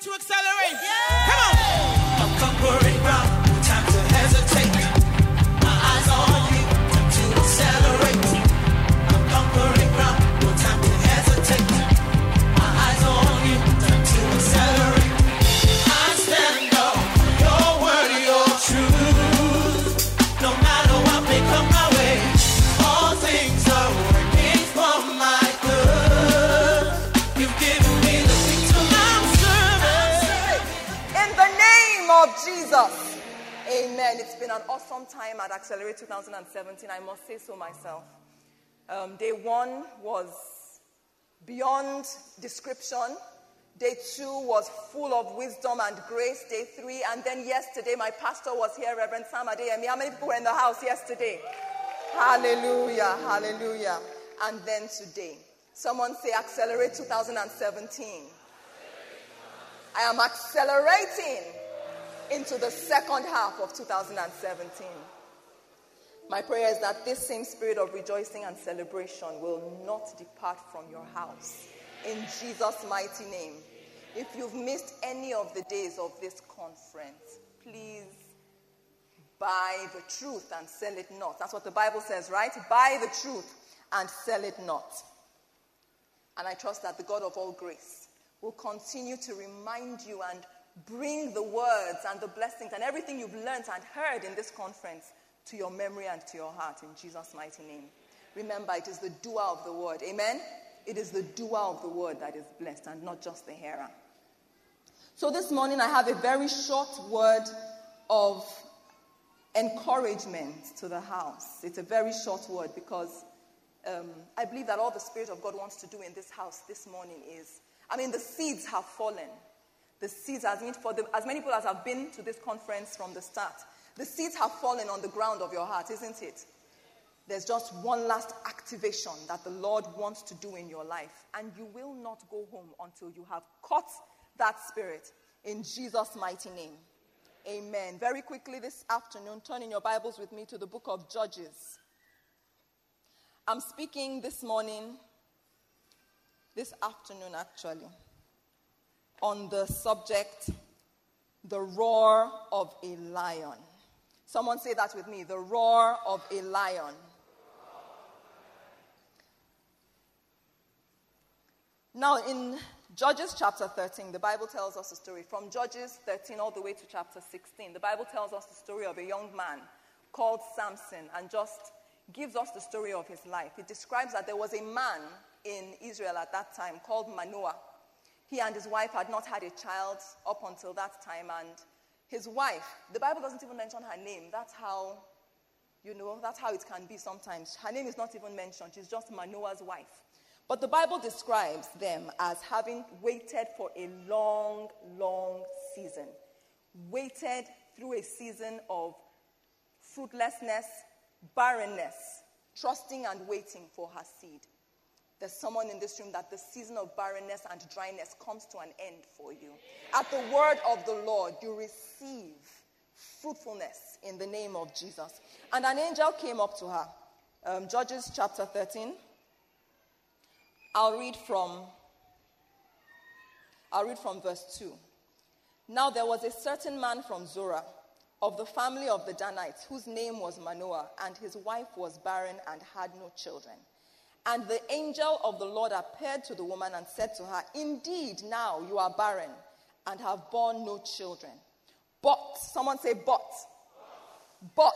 to accelerate. 2017. I must say so myself. Um, day one was beyond description. Day two was full of wisdom and grace. Day three, and then yesterday, my pastor was here, Reverend Sam Adeyemi. How many people were in the house yesterday? Hallelujah, hallelujah. And then today, someone say Accelerate 2017. I am accelerating into the second half of 2017. My prayer is that this same spirit of rejoicing and celebration will not depart from your house. In Jesus' mighty name. If you've missed any of the days of this conference, please buy the truth and sell it not. That's what the Bible says, right? Buy the truth and sell it not. And I trust that the God of all grace will continue to remind you and bring the words and the blessings and everything you've learned and heard in this conference to your memory and to your heart in Jesus' mighty name. Remember, it is the doer of the word. Amen? It is the doer of the word that is blessed and not just the hearer. So this morning, I have a very short word of encouragement to the house. It's a very short word because um, I believe that all the Spirit of God wants to do in this house this morning is I mean, the seeds have fallen. The seeds, as for the, as many people as have been to this conference from the start, the seeds have fallen on the ground of your heart, isn't it? There's just one last activation that the Lord wants to do in your life, and you will not go home until you have caught that spirit in Jesus' mighty name. Amen. Very quickly this afternoon, turn in your Bibles with me to the book of Judges. I'm speaking this morning, this afternoon actually, on the subject, the roar of a lion. Someone say that with me the roar of a lion. Now, in Judges chapter 13, the Bible tells us a story. From Judges 13 all the way to chapter 16, the Bible tells us the story of a young man called Samson and just gives us the story of his life. It describes that there was a man in Israel at that time called Manoah. He and his wife had not had a child up until that time, and his wife, the Bible doesn't even mention her name. That's how, you know, that's how it can be sometimes. Her name is not even mentioned, she's just Manoah's wife. But the Bible describes them as having waited for a long, long season. Waited through a season of fruitlessness, barrenness, trusting and waiting for her seed. There's someone in this room that the season of barrenness and dryness comes to an end for you. At the word of the Lord, you receive fruitfulness in the name of Jesus. And an angel came up to her. Um, Judges chapter 13. I'll read from I'll read from verse 2. Now there was a certain man from Zorah of the family of the Danites whose name was Manoah and his wife was barren and had no children. And the angel of the Lord appeared to the woman and said to her, Indeed, now you are barren and have borne no children. But, someone say, but. But.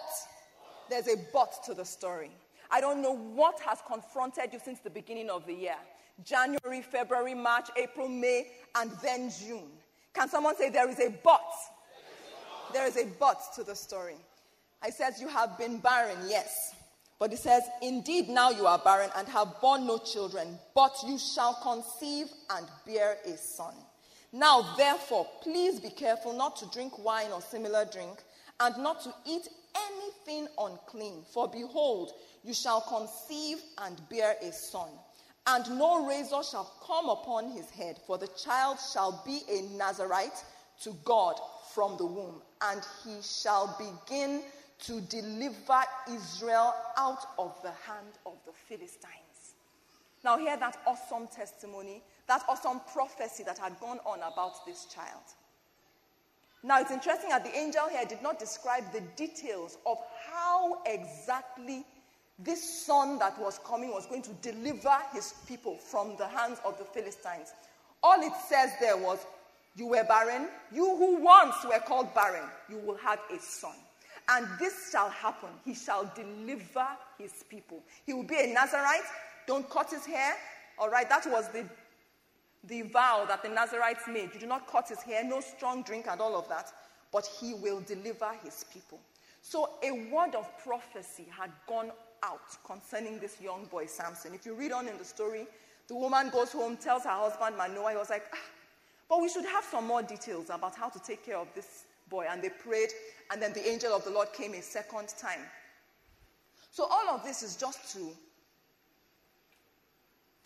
There's a but to the story. I don't know what has confronted you since the beginning of the year January, February, March, April, May, and then June. Can someone say there is a but? There is a but to the story. I says, You have been barren, yes. But it says, Indeed, now you are barren and have borne no children, but you shall conceive and bear a son. Now, therefore, please be careful not to drink wine or similar drink, and not to eat anything unclean. For behold, you shall conceive and bear a son. And no razor shall come upon his head, for the child shall be a Nazarite to God from the womb, and he shall begin to deliver Israel out of the hand of the Philistines. Now, hear that awesome testimony. That awesome prophecy that had gone on about this child. Now, it's interesting that the angel here did not describe the details of how exactly this son that was coming was going to deliver his people from the hands of the Philistines. All it says there was, You were barren. You who once were called barren, you will have a son. And this shall happen. He shall deliver his people. He will be a Nazarite. Don't cut his hair. All right, that was the, the vow that the Nazarites made. You do not cut his hair, no strong drink, and all of that. But he will deliver his people. So a word of prophecy had gone out concerning this young boy, Samson. If you read on in the story, the woman goes home, tells her husband, Manoah. He was like, ah, but we should have some more details about how to take care of this boy. And they prayed, and then the angel of the Lord came a second time. So all of this is just to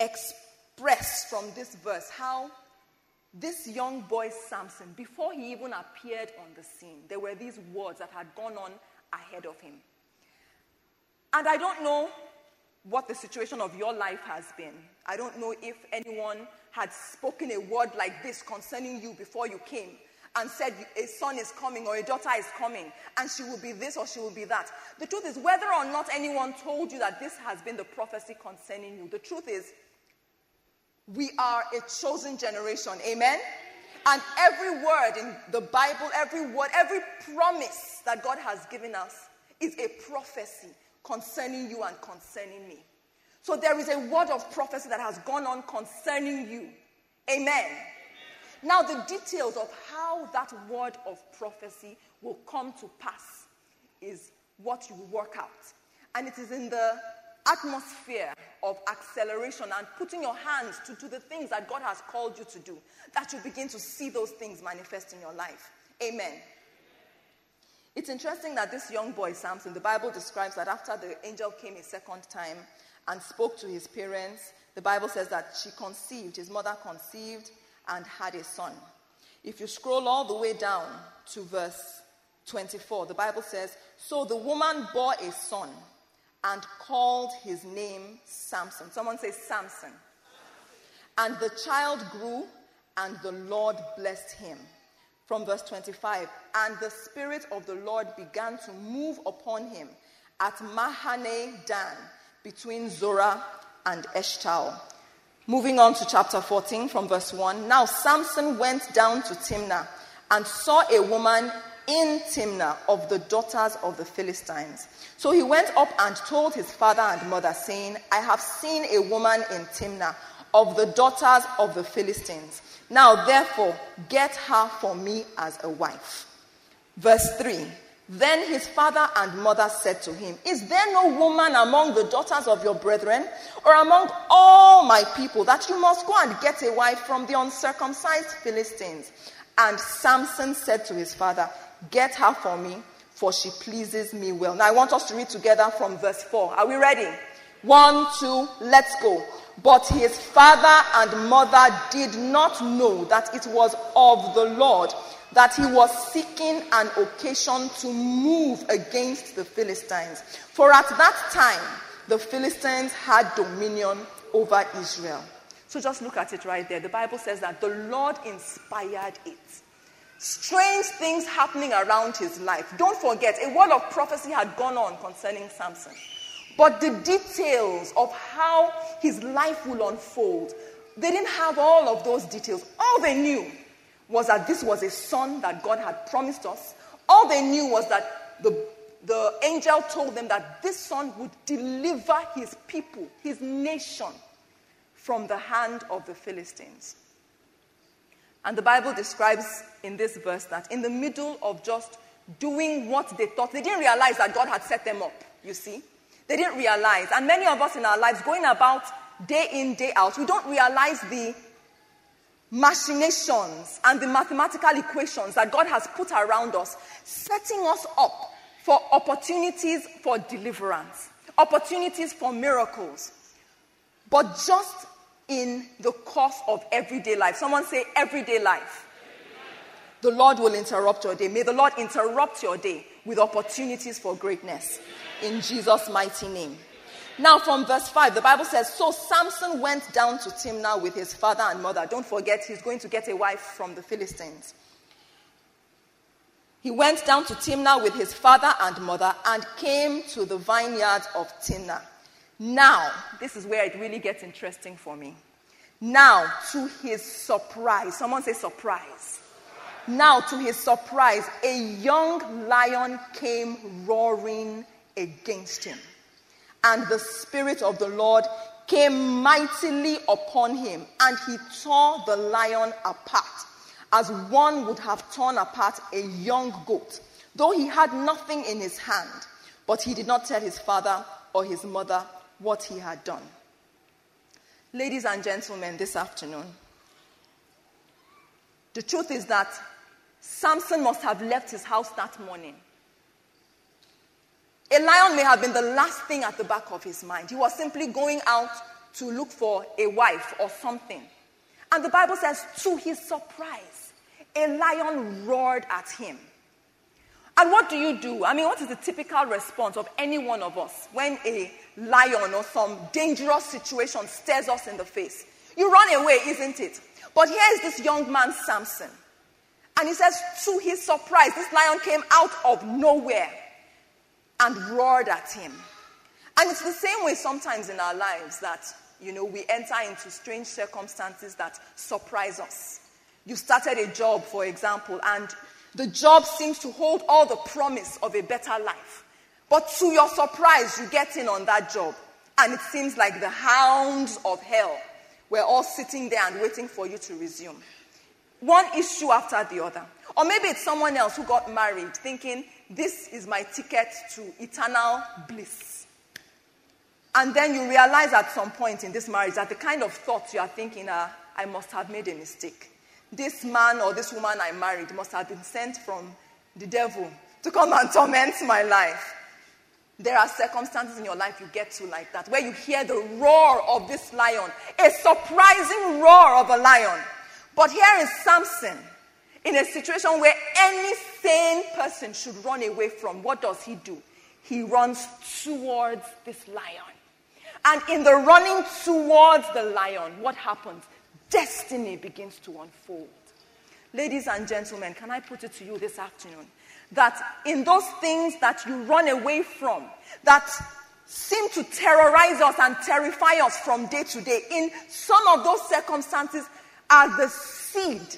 express from this verse how this young boy Samson, before he even appeared on the scene, there were these words that had gone on ahead of him. And I don't know what the situation of your life has been. I don't know if anyone had spoken a word like this concerning you before you came and said a son is coming or a daughter is coming and she will be this or she will be that. The truth is, whether or not anyone told you that this has been the prophecy concerning you, the truth is, we are a chosen generation. Amen? And every word in the Bible, every word, every promise that God has given us is a prophecy concerning you and concerning me. So there is a word of prophecy that has gone on concerning you. Amen. Now, the details of how that word of prophecy will come to pass is what you work out. And it is in the atmosphere of acceleration and putting your hands to do the things that God has called you to do that you begin to see those things manifest in your life. Amen. It's interesting that this young boy, Samson, the Bible describes that after the angel came a second time and spoke to his parents, the Bible says that she conceived, his mother conceived and had a son. If you scroll all the way down to verse 24, the Bible says, So the woman bore a son and called his name Samson. Someone say Samson. And the child grew, and the Lord blessed him from verse 25. And the Spirit of the Lord began to move upon him at Mahaneh Dan, between Zorah and Eshtaol. Moving on to chapter 14 from verse 1. Now Samson went down to Timnah and saw a woman in Timnah of the daughters of the Philistines. So he went up and told his father and mother, saying, I have seen a woman in Timnah of the daughters of the Philistines. Now, therefore, get her for me as a wife. Verse 3 Then his father and mother said to him, Is there no woman among the daughters of your brethren, or among all my people, that you must go and get a wife from the uncircumcised Philistines? And Samson said to his father, Get her for me, for she pleases me well. Now, I want us to read together from verse 4. Are we ready? One, two, let's go. But his father and mother did not know that it was of the Lord that he was seeking an occasion to move against the Philistines. For at that time, the Philistines had dominion over Israel. So just look at it right there. The Bible says that the Lord inspired it. Strange things happening around his life. Don't forget, a word of prophecy had gone on concerning Samson. But the details of how his life will unfold, they didn't have all of those details. All they knew was that this was a son that God had promised us. All they knew was that the, the angel told them that this son would deliver his people, his nation, from the hand of the Philistines. And the Bible describes in this verse that in the middle of just doing what they thought, they didn't realize that God had set them up, you see. They didn't realize. And many of us in our lives, going about day in, day out, we don't realize the machinations and the mathematical equations that God has put around us, setting us up for opportunities for deliverance, opportunities for miracles. But just in the course of everyday life. Someone say, everyday life. The Lord will interrupt your day. May the Lord interrupt your day with opportunities for greatness in Jesus' mighty name. Now, from verse 5, the Bible says So Samson went down to Timnah with his father and mother. Don't forget, he's going to get a wife from the Philistines. He went down to Timnah with his father and mother and came to the vineyard of Timnah. Now, this is where it really gets interesting for me. Now, to his surprise, someone say surprise. Now, to his surprise, a young lion came roaring against him. And the Spirit of the Lord came mightily upon him, and he tore the lion apart as one would have torn apart a young goat, though he had nothing in his hand. But he did not tell his father or his mother what he had done. Ladies and gentlemen, this afternoon, the truth is that Samson must have left his house that morning. A lion may have been the last thing at the back of his mind. He was simply going out to look for a wife or something. And the Bible says, to his surprise, a lion roared at him. And what do you do? I mean, what is the typical response of any one of us when a lion or some dangerous situation stares us in the face? You run away, isn't it? But here is this young man, Samson. And he says, to his surprise, this lion came out of nowhere and roared at him. And it's the same way sometimes in our lives that, you know, we enter into strange circumstances that surprise us. You started a job, for example, and the job seems to hold all the promise of a better life. But to your surprise, you get in on that job, and it seems like the hounds of hell were all sitting there and waiting for you to resume. One issue after the other. Or maybe it's someone else who got married thinking, this is my ticket to eternal bliss. And then you realize at some point in this marriage that the kind of thoughts you are thinking are, I must have made a mistake this man or this woman I married must have been sent from the devil to come and torment my life. There are circumstances in your life you get to like that, where you hear the roar of this lion, a surprising roar of a lion. But here is Samson in a situation where any sane person should run away from. What does he do? He runs towards this lion. And in the running towards the lion, what happens? destiny begins to unfold. Ladies and gentlemen, can I put it to you this afternoon that in those things that you run away from, that seem to terrorize us and terrify us from day to day, in some of those circumstances are the seed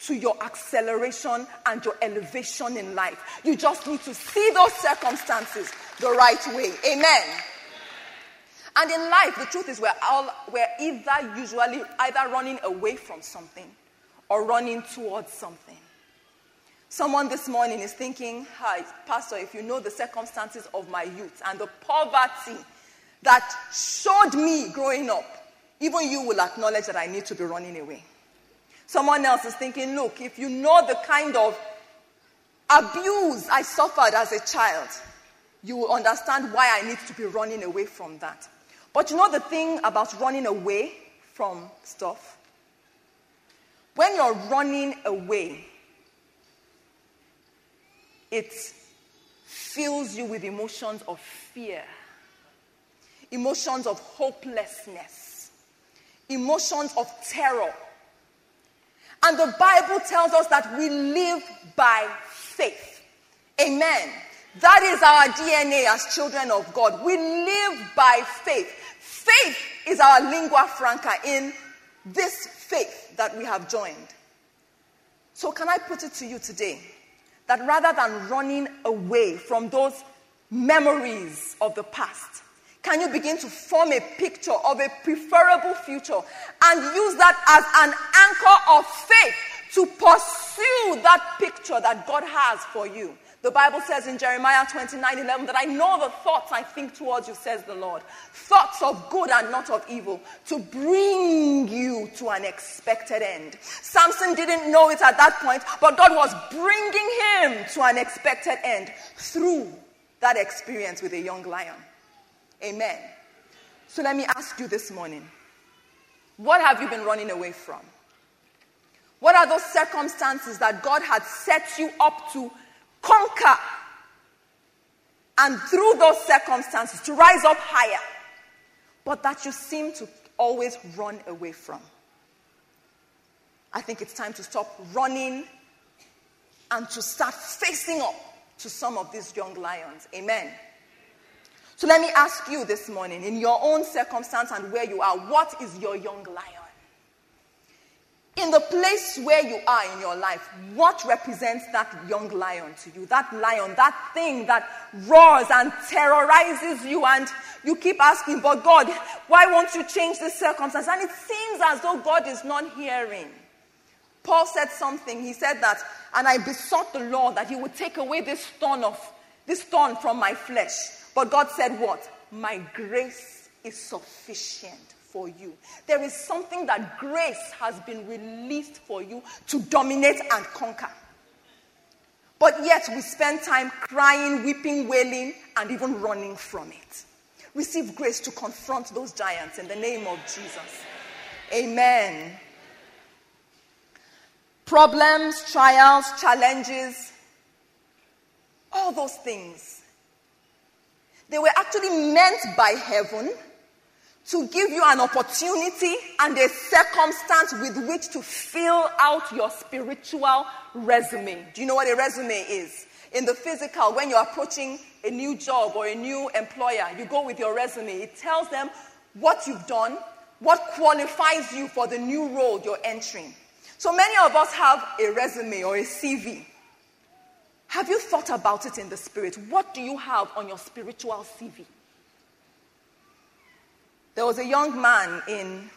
to your acceleration and your elevation in life. You just need to see those circumstances the right way. Amen. And in life, the truth is we're, all, we're either usually either running away from something or running towards something. Someone this morning is thinking, Hi, Pastor, if you know the circumstances of my youth and the poverty that showed me growing up, even you will acknowledge that I need to be running away. Someone else is thinking, Look, if you know the kind of abuse I suffered as a child, you will understand why I need to be running away from that. But you know the thing about running away from stuff? When you're running away, it fills you with emotions of fear, emotions of hopelessness, emotions of terror. And the Bible tells us that we live by faith. Amen. That is our DNA as children of God. We live by faith. Faith is our lingua franca in this faith that we have joined. So, can I put it to you today that rather than running away from those memories of the past, can you begin to form a picture of a preferable future and use that as an anchor of faith to pursue that picture that God has for you? The Bible says in Jeremiah 29 11 that I know the thoughts I think towards you, says the Lord. Thoughts of good and not of evil, to bring you to an expected end. Samson didn't know it at that point, but God was bringing him to an expected end through that experience with a young lion. Amen. So let me ask you this morning what have you been running away from? What are those circumstances that God had set you up to conquer. And through those circumstances, to rise up higher. but that you seem to always run away from. I think it's time to stop running and to start facing up to some of these young lions. Amen. So let me ask you this morning, in your own circumstance and where you are, what is your young lion? In the place where you are in your life, what represents that young lion to you? That lion, that thing that roars and terrorizes you, and you keep asking, But God, why won't you change this circumstance? And it seems as though God is not hearing. Paul said something. He said that, and I besought the Lord that he would take away this thorn of this thorn from my flesh. But God said, What? My grace is sufficient for you. There is something that grace has been released for you to dominate and conquer. But yet we spend time crying, weeping, wailing, and even running from it. Receive grace to confront those giants in the name of Jesus. Amen. Problems, trials, challenges, all those things. They were actually meant by heaven to give you an opportunity and a circumstance with which to fill out your spiritual resume. Do you know what a resume is? In the physical, when you're approaching a new job or a new employer, you go with your resume. It tells them what you've done, what qualifies you for the new role you're entering. So many of us have a resume or a CV. Have you thought about it in the spirit? What do you have on your spiritual CV? There was a young man in,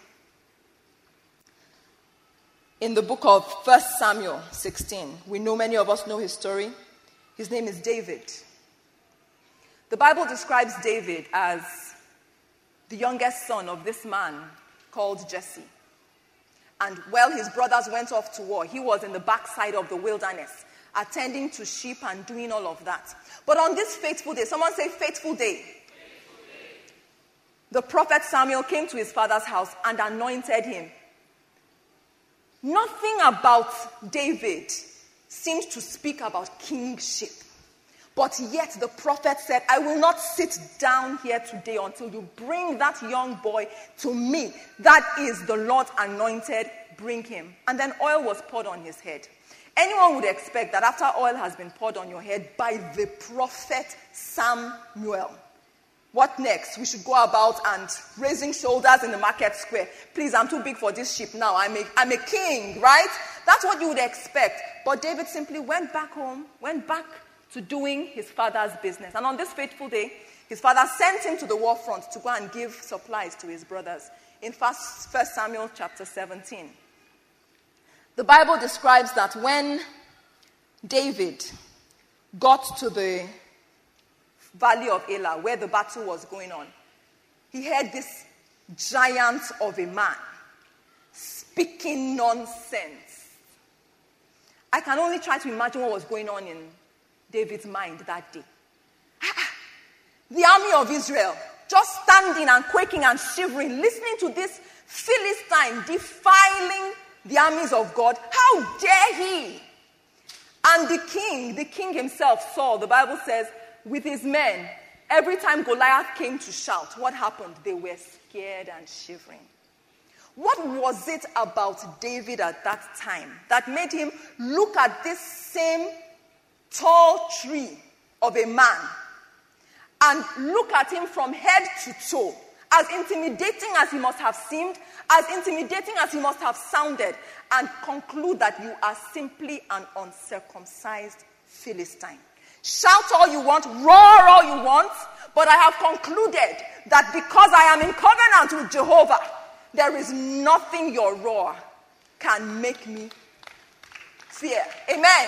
in the book of 1 Samuel 16. We know many of us know his story. His name is David. The Bible describes David as the youngest son of this man called Jesse. And while his brothers went off to war, he was in the backside of the wilderness, attending to sheep and doing all of that. But on this faithful day, someone say, faithful day the prophet Samuel came to his father's house and anointed him. Nothing about David seemed to speak about kingship. But yet the prophet said, I will not sit down here today until you bring that young boy to me. That is the Lord anointed, bring him. And then oil was poured on his head. Anyone would expect that after oil has been poured on your head by the prophet Samuel, what next? We should go about and raising shoulders in the market square. Please, I'm too big for this ship now. I'm a, I'm a king, right? That's what you would expect. But David simply went back home, went back to doing his father's business. And on this fateful day, his father sent him to the war front to go and give supplies to his brothers. In 1 Samuel chapter 17, the Bible describes that when David got to the valley of Elah, where the battle was going on, he heard this giant of a man speaking nonsense. I can only try to imagine what was going on in David's mind that day. Ah, ah. The army of Israel just standing and quaking and shivering, listening to this Philistine defiling the armies of God. How dare he? And the king, the king himself, Saul, the Bible says, with his men, every time Goliath came to shout, what happened? They were scared and shivering. What was it about David at that time that made him look at this same tall tree of a man and look at him from head to toe? As intimidating as he must have seemed, as intimidating as he must have sounded, and conclude that you are simply an uncircumcised Philistine. Shout all you want, roar all you want, but I have concluded that because I am in covenant with Jehovah, there is nothing your roar can make me fear. Amen.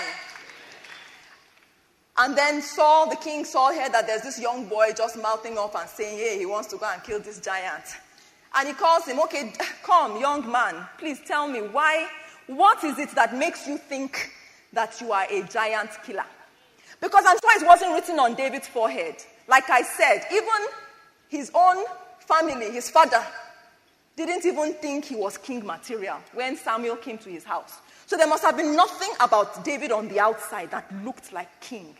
And then Saul, the king, Saul heard that there's this young boy just mouthing off and saying, Hey, he wants to go and kill this giant. And he calls him, Okay, come, young man, please tell me why, what is it that makes you think that you are a giant killer? Because I'm sure it wasn't written on David's forehead. Like I said, even his own family, his father, didn't even think he was king material when Samuel came to his house. So there must have been nothing about David on the outside that looked like king.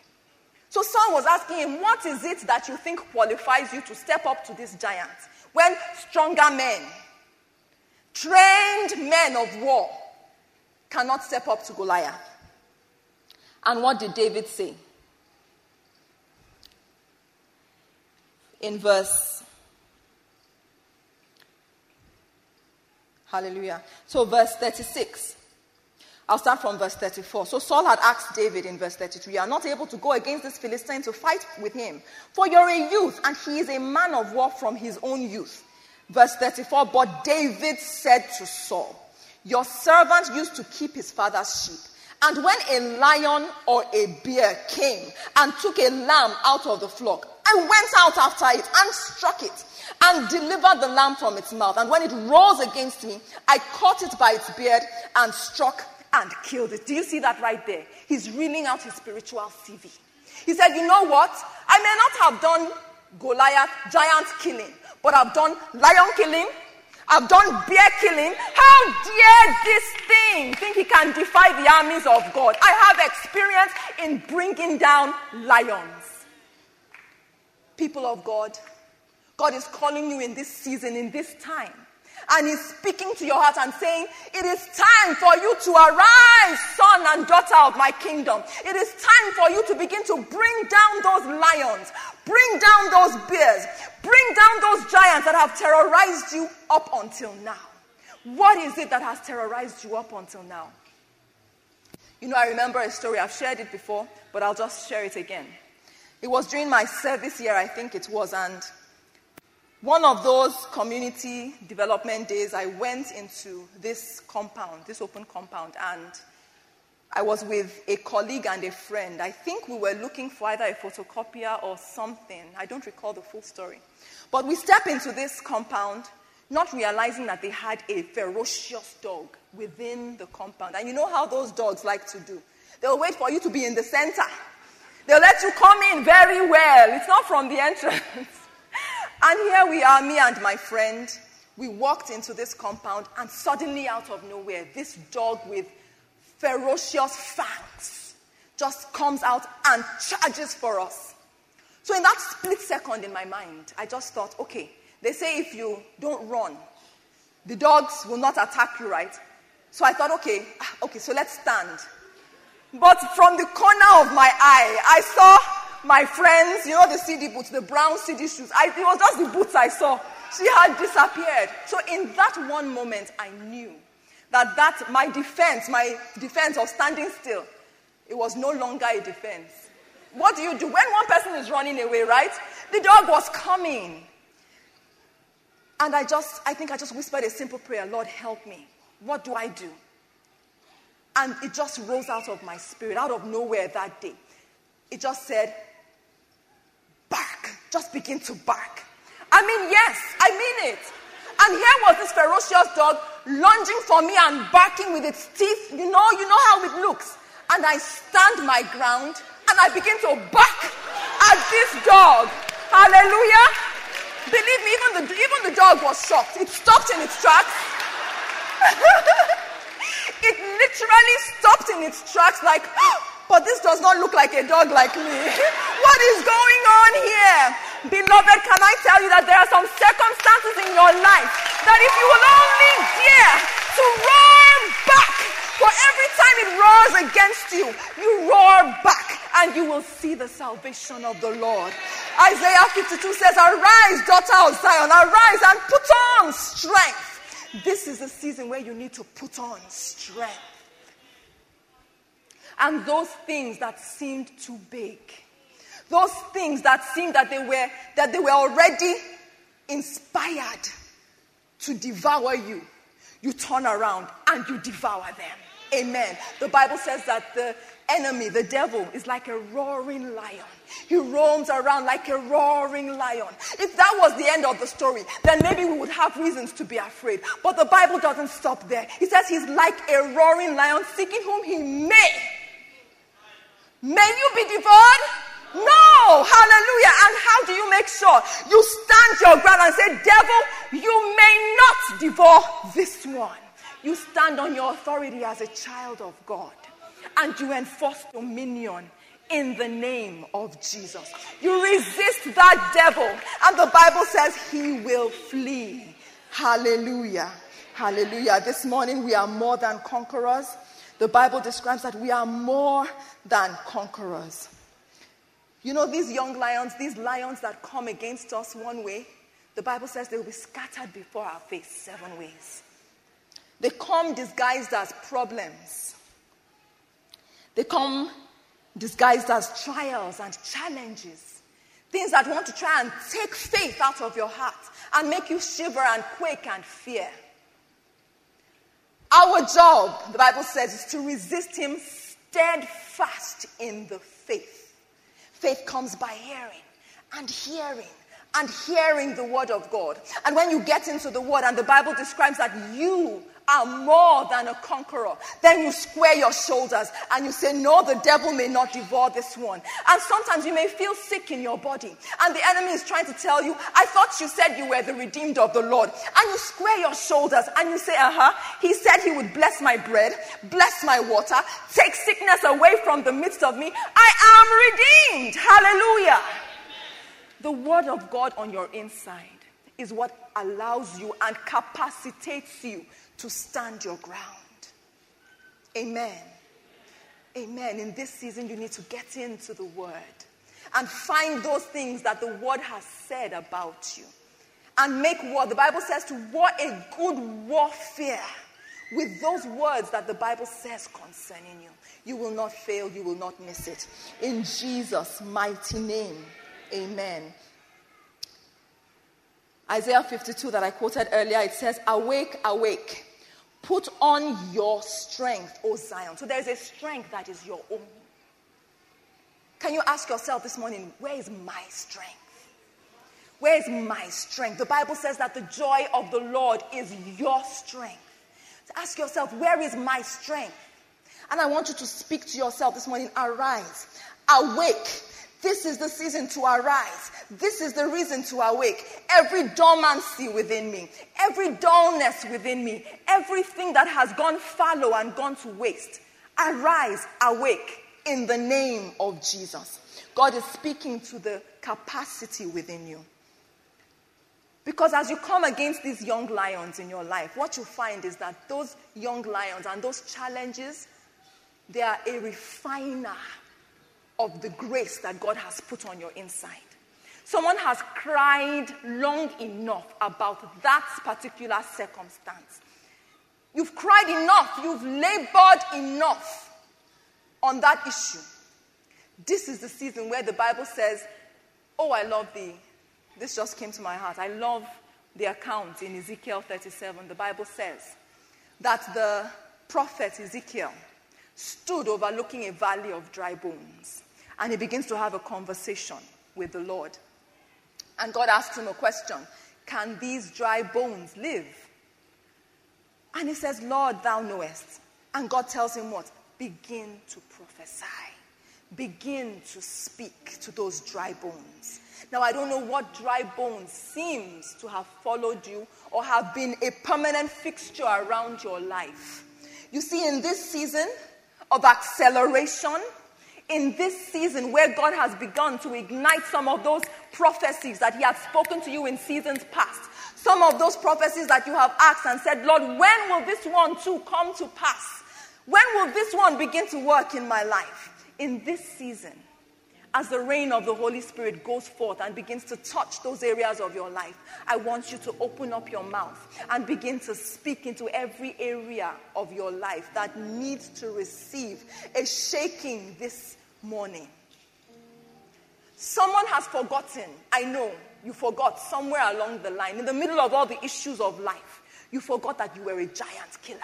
So Saul was asking him, What is it that you think qualifies you to step up to this giant? when stronger men, trained men of war, cannot step up to Goliath. And what did David say? In verse Hallelujah. So, verse 36. I'll start from verse 34. So Saul had asked David in verse 32, You are not able to go against this Philistine to fight with him, for you're a youth, and he is a man of war from his own youth. Verse 34 But David said to Saul, Your servant used to keep his father's sheep. And when a lion or a bear came and took a lamb out of the flock, I went out after it and struck it and delivered the lamb from its mouth. And when it rose against me, I caught it by its beard and struck and killed it. Do you see that right there? He's reeling out his spiritual CV. He said, You know what? I may not have done Goliath giant killing, but I've done lion killing. I've done bear killing. How dare this thing think he can defy the armies of God? I have experience in bringing down lions. People of God, God is calling you in this season, in this time and He's speaking to your heart and saying, It is time for you to arise, son and daughter of my kingdom. It is time for you to begin to bring down those lions, bring down those bears, bring down those giants that have terrorized you up until now. What is it that has terrorized you up until now? You know, I remember a story, I've shared it before, but I'll just share it again. It was during my service year, I think it was, and one of those community development days, I went into this compound, this open compound, and I was with a colleague and a friend. I think we were looking for either a photocopier or something. I don't recall the full story. But we step into this compound, not realizing that they had a ferocious dog within the compound. And you know how those dogs like to do? They'll wait for you to be in the center. They'll let you come in very well. It's not from the entrance. And here we are, me and my friend. We walked into this compound, and suddenly, out of nowhere, this dog with ferocious fangs just comes out and charges for us. So, in that split second in my mind, I just thought, okay, they say if you don't run, the dogs will not attack you, right? So I thought, okay, ah, okay, so let's stand. But from the corner of my eye, I saw my friends, you know the CD boots, the brown CD shoes. I, it was just the boots I saw. She had disappeared. So in that one moment, I knew that that my defense, my defense of standing still, it was no longer a defense. What do you do when one person is running away, right? The dog was coming. And I just, I think I just whispered a simple prayer Lord, help me. What do I do? And it just rose out of my spirit, out of nowhere that day. It just said. Just begin to bark. I mean, yes, I mean it. And here was this ferocious dog lunging for me and barking with its teeth. You know, you know how it looks. And I stand my ground and I begin to bark at this dog. Hallelujah. Believe me, even the, even the dog was shocked. It stopped in its tracks. it literally stopped in its tracks, like, but this does not look like a dog like me. what is going on here? Beloved, can I tell you that there are some circumstances in your life that if you will only dare to roar back, for every time it roars against you, you roar back and you will see the salvation of the Lord. Isaiah 52 says, Arise, daughter of Zion, arise and put on strength. This is the season where you need to put on strength and those things that seemed too big. Those things that seemed that they were that they were already inspired to devour you. You turn around and you devour them. Amen. The Bible says that the enemy, the devil, is like a roaring lion. He roams around like a roaring lion. If that was the end of the story, then maybe we would have reasons to be afraid. But the Bible doesn't stop there. He says he's like a roaring lion seeking whom he may May you be devoured? No, hallelujah. And how do you make sure? You stand your ground and say, Devil, you may not devour this one. You stand on your authority as a child of God and you enforce dominion in the name of Jesus. You resist that devil, and the Bible says he will flee. Hallelujah. Hallelujah. This morning we are more than conquerors. The Bible describes that we are more than conquerors. You know, these young lions, these lions that come against us one way, the Bible says they will be scattered before our face seven ways. They come disguised as problems, they come disguised as trials and challenges. Things that want to try and take faith out of your heart and make you shiver and quake and fear. Our job, the Bible says, is to resist him steadfast in the faith. Faith comes by hearing and hearing and hearing the word of God. And when you get into the word, and the Bible describes that you are more than a conqueror. Then you square your shoulders and you say, No, the devil may not devour this one. And sometimes you may feel sick in your body, and the enemy is trying to tell you, I thought you said you were the redeemed of the Lord. And you square your shoulders and you say, Uh huh. He said he would bless my bread, bless my water, take sickness away from the midst of me. I am redeemed. Hallelujah. The word of God on your inside is what allows you and capacitates you to stand your ground. Amen. Amen. In this season, you need to get into the Word and find those things that the Word has said about you. And make war. The Bible says to war a good warfare with those words that the Bible says concerning you. You will not fail, you will not miss it. In Jesus' mighty name, amen. Isaiah 52 that I quoted earlier, it says, Awake, awake, put on your strength, O Zion. So there's a strength that is your own. Can you ask yourself this morning, where is my strength? Where is my strength? The Bible says that the joy of the Lord is your strength. So ask yourself, where is my strength? And I want you to speak to yourself this morning arise, awake, this is the season to arise. This is the reason to awake. Every dormancy within me, every dullness within me, everything that has gone fallow and gone to waste, arise, awake in the name of Jesus. God is speaking to the capacity within you. Because as you come against these young lions in your life, what you find is that those young lions and those challenges, they are a refiner of the grace that God has put on your inside. Someone has cried long enough about that particular circumstance. You've cried enough, you've labored enough on that issue. This is the season where the Bible says, Oh, I love thee. This just came to my heart. I love the account in Ezekiel 37. The Bible says that the prophet Ezekiel stood overlooking a valley of dry bones and he begins to have a conversation with the Lord. And God asks him a question Can these dry bones live? And he says, Lord, thou knowest. And God tells him what? Begin to prophesy. Begin to speak to those dry bones. Now, I don't know what dry bones seems to have followed you or have been a permanent fixture around your life. You see, in this season of acceleration, in this season where God has begun to ignite some of those prophecies that He had spoken to you in seasons past. Some of those prophecies that you have asked and said, Lord, when will this one too come to pass? When will this one begin to work in my life? In this season, as the rain of the Holy Spirit goes forth and begins to touch those areas of your life, I want you to open up your mouth and begin to speak into every area of your life that needs to receive a shaking this morning. Someone has forgotten, I know, you forgot somewhere along the line, in the middle of all the issues of life, you forgot that you were a giant killer.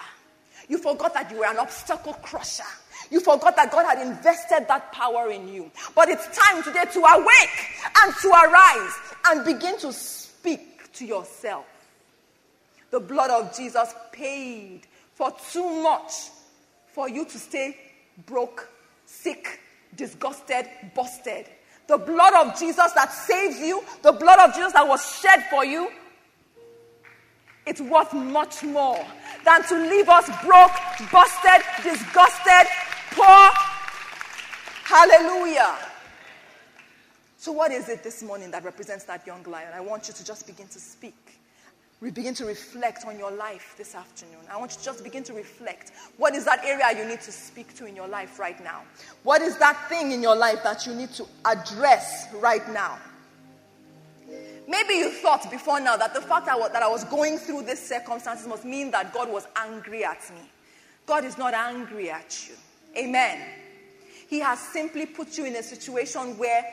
You forgot that you were an obstacle crusher. You forgot that God had invested that power in you. But it's time today to awake and to arise and begin to speak to yourself. The blood of Jesus paid for too much for you to stay broke, sick, disgusted, busted. The blood of Jesus that saves you, the blood of Jesus that was shed for you, it's worth much more than to leave us broke, busted, disgusted, poor. Hallelujah. So, what is it this morning that represents that young lion? I want you to just begin to speak. We begin to reflect on your life this afternoon. I want you to just begin to reflect. What is that area you need to speak to in your life right now? What is that thing in your life that you need to address right now? Maybe you thought before now that the fact that I was- that I was going through these circumstances must mean that God was angry at me. God is not angry at you. Amen. He has simply put you in a situation where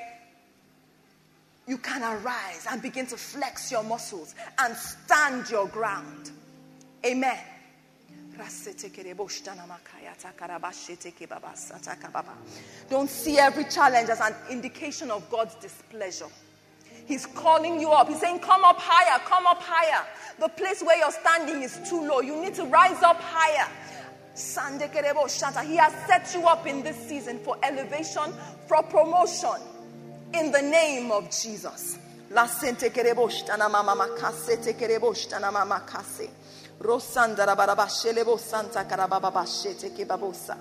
you can arise and begin to flex your muscles and stand your ground. Amen. Don't see every challenge as an indication of God's displeasure. He's calling you up. He's saying, Come up higher, come up higher. The place where you're standing is too low. You need to rise up higher. He has set you up in this season for elevation, for promotion. In the name of Jesus. Rosandara baraba santa karababa shete kebabosa.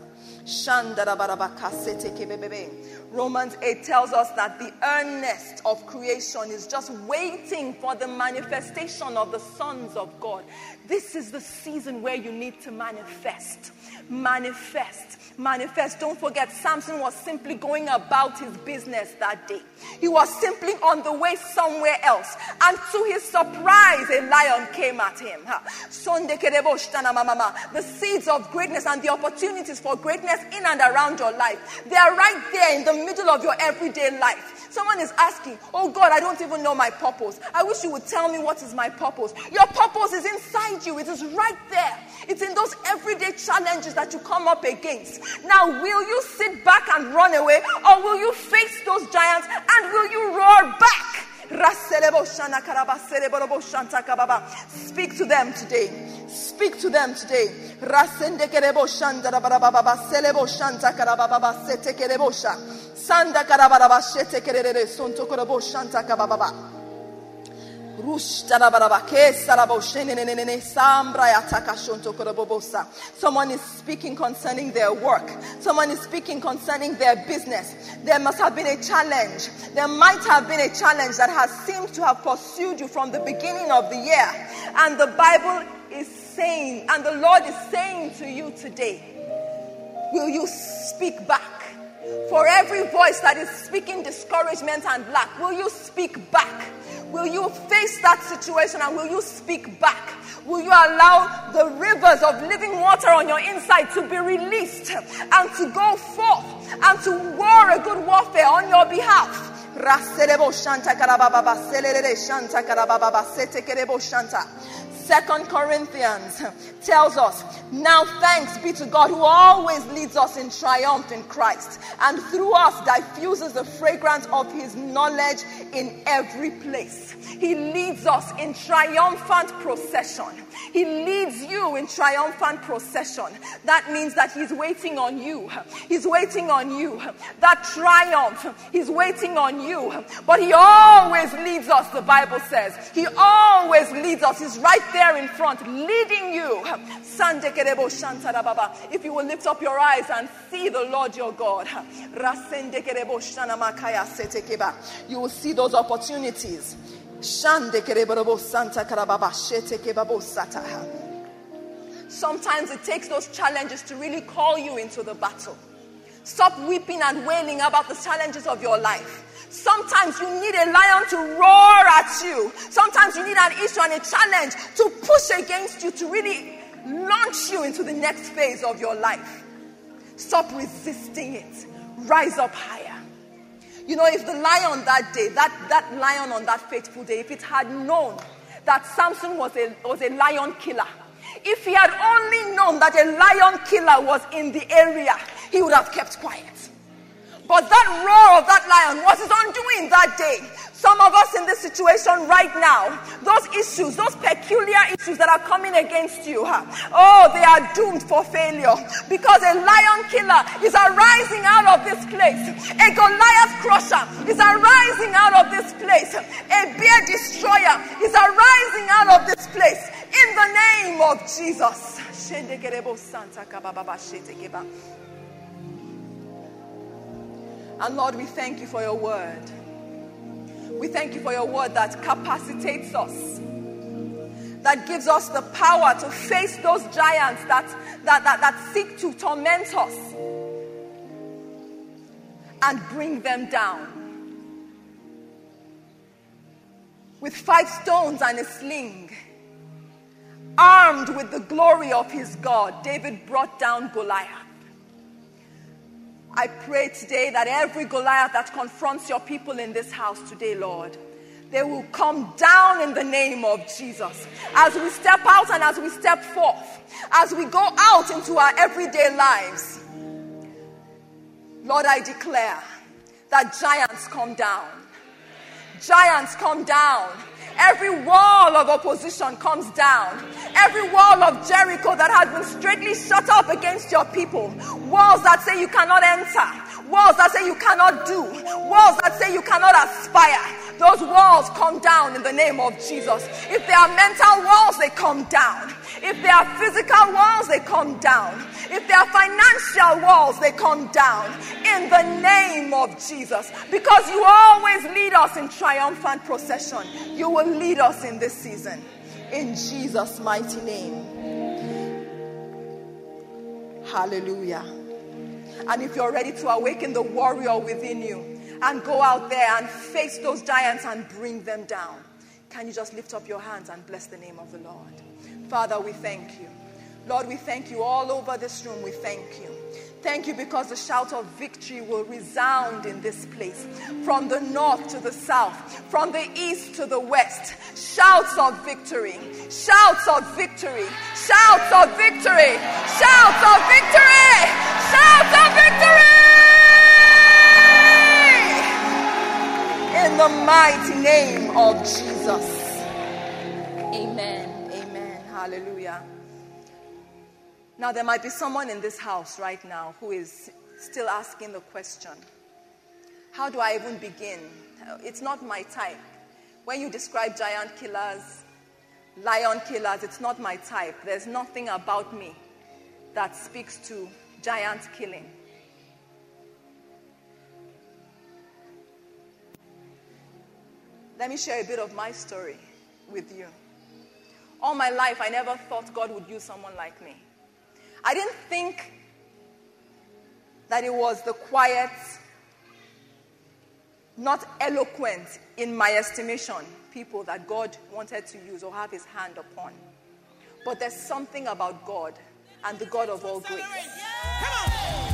Romans 8 tells us that the earnest of creation is just waiting for the manifestation of the sons of God. This is the season where you need to manifest. Manifest. Manifest. Don't forget, Samson was simply going about his business that day. He was simply on the way somewhere else. And to his surprise, a lion came at him. The seeds of greatness and the opportunities for greatness in and around your life, they are right there in the middle of your everyday life. Someone is asking, Oh God, I don't even know my purpose. I wish you would tell me what is my purpose. Your purpose is inside you, it is right there. It's in those everyday challenges that you come up against. Now, will you sit back and run away, or will you face those giants and will you roar back? Speak to them today. Speak to them today. Rasendekerebo Someone is speaking concerning their work. Someone is speaking concerning their business. There must have been a challenge. There might have been a challenge that has seemed to have pursued you from the beginning of the year. And the Bible is saying, and the Lord is saying to you today, will you speak back? For every voice that is speaking discouragement and lack, will you speak back? Will you face that situation and will you speak back? Will you allow the rivers of living water on your inside to be released and to go forth and to war a good warfare on your behalf? Shanta. Second Corinthians tells us, Now thanks be to God who always leads us in triumph in Christ, and through us diffuses the fragrance of his knowledge in every place. He leads us in triumphant procession. He leads you in triumphant procession. That means that he's waiting on you. He's waiting on you. That triumph, he's waiting on you. But he always leads us, the Bible says. He always leads us. He's right there in front, leading you. If you will lift up your eyes and see the Lord your God, you will see those opportunities. Sometimes it takes those challenges to really call you into the battle. Stop weeping and wailing about the challenges of your life. Sometimes you need a lion to roar at you. Sometimes you need an issue and a challenge to push against you to really launch you into the next phase of your life. Stop resisting it. Rise up higher. You know, if the lion that day, that, that lion on that fateful day, if it had known that Samson was a, was a lion killer, if he had only known that a lion killer was in the area, he would have kept quiet. But that roar of that lion was his undoing that day. Some of us in this situation right now, those issues, those peculiar issues that are coming against you, oh, they are doomed for failure because a lion killer is arising out of this place. A Goliath crusher is arising out of this place. A bear destroyer is arising out of this place in the name of Jesus. And Lord, we thank you for your word. We thank you for your word that capacitates us, that gives us the power to face those giants that, that, that, that seek to torment us and bring them down. With five stones and a sling, armed with the glory of his God, David brought down Goliath. I pray today that every Goliath that confronts your people in this house today, Lord, they will come down in the name of Jesus. As we step out and as we step forth, as we go out into our everyday lives, Lord, I declare that giants come down. Giants come down. Every wall of opposition comes down. Every wall of Jericho that has been straightly shut up against your people. Walls that say you cannot enter. Walls that say you cannot do. Walls that say you cannot aspire. Those walls come down in the name of Jesus. If they are mental walls, they come down. If they are physical walls, they come down. If they are financial walls, they come down in the name of Jesus. Because you always lead us in triumphant procession. You will lead us in this season. In Jesus' mighty name. Hallelujah. And if you're ready to awaken the warrior within you and go out there and face those giants and bring them down, can you just lift up your hands and bless the name of the Lord? Father, we thank you. Lord, we thank you all over this room. We thank you. Thank you because the shout of victory will resound in this place. From the north to the south, from the east to the west. Shouts of victory. Shouts of victory. Shouts of victory. Shouts of victory. Shouts of victory. In the mighty name of Jesus. Amen. Amen. Hallelujah. Now, there might be someone in this house right now who is still asking the question How do I even begin? It's not my type. When you describe giant killers, lion killers, it's not my type. There's nothing about me that speaks to giant killing. Let me share a bit of my story with you. All my life, I never thought God would use someone like me. I didn't think that it was the quiet, not eloquent in my estimation, people that God wanted to use or have his hand upon. But there's something about God and the God of all grace. Come on.